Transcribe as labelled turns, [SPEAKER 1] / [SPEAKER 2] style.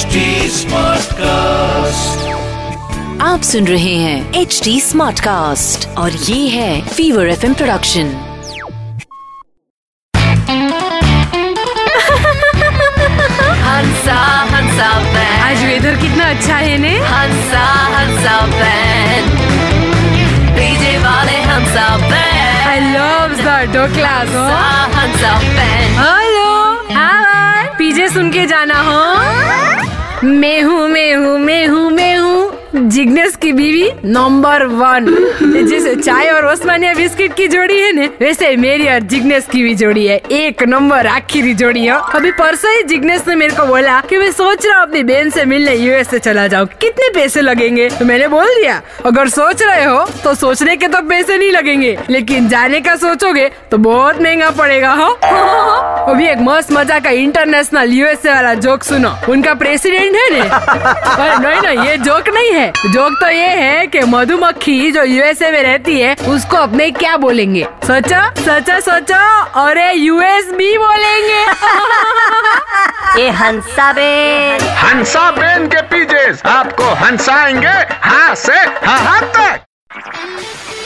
[SPEAKER 1] HD Smartcast.
[SPEAKER 2] आप सुन रहे हैं एच डी स्मार्ट कास्ट और ये है Fever F M production
[SPEAKER 3] Hansa Hansa band
[SPEAKER 4] आज वेदर कितना अच्छा है ने?
[SPEAKER 3] हंसा हंसा बैंड डीजे वाले Hansa band
[SPEAKER 4] I love the हो
[SPEAKER 3] Hansa band
[SPEAKER 4] hello hi PJ सुन के जाना मैं हूँ मैं हूँ मैं हूँ मैं हूँ जिग्नेश की बीवी नंबर वन। जैसे चाय और ओस्मानिया बिस्किट की जोड़ी है ने, वैसे मेरी और जिग्नेश की भी जोड़ी है। एक नंबर आखिरी जोड़ी है। अभी परसों ही जिग्नेश ने मेरे को बोला कि मैं सोच रहा हूँ अपनी बहन से मिलने यूएस से चला जाऊँ। कितने पैसे लगेंगे? तो मैंने बोल दिया, अगर सोच रहे हो तो सोचने के तो पैसे नहीं लगेंगे, लेकिन जाने का सोचोगे तो बहुत महँगा पड़ेगा, हो? अभी एक मस्त मज़ा का इंटरनेशनल यूएसए वाला जोक सुनो। उनका प्रेसिडेंट है ने नहीं नहीं ये जोक नहीं है। जोक तो ये है कि मधुमक्खी जो यूएसए में रहती है उसको अपने क्या बोलेंगे? सोचो सोचो सोचो अरे यूएस भी बोलेंगे।
[SPEAKER 3] ये हंसा बैंड
[SPEAKER 5] हंसा ब्रेन के पीजे आपको हंसाएँगे हाँ से हाँ तक।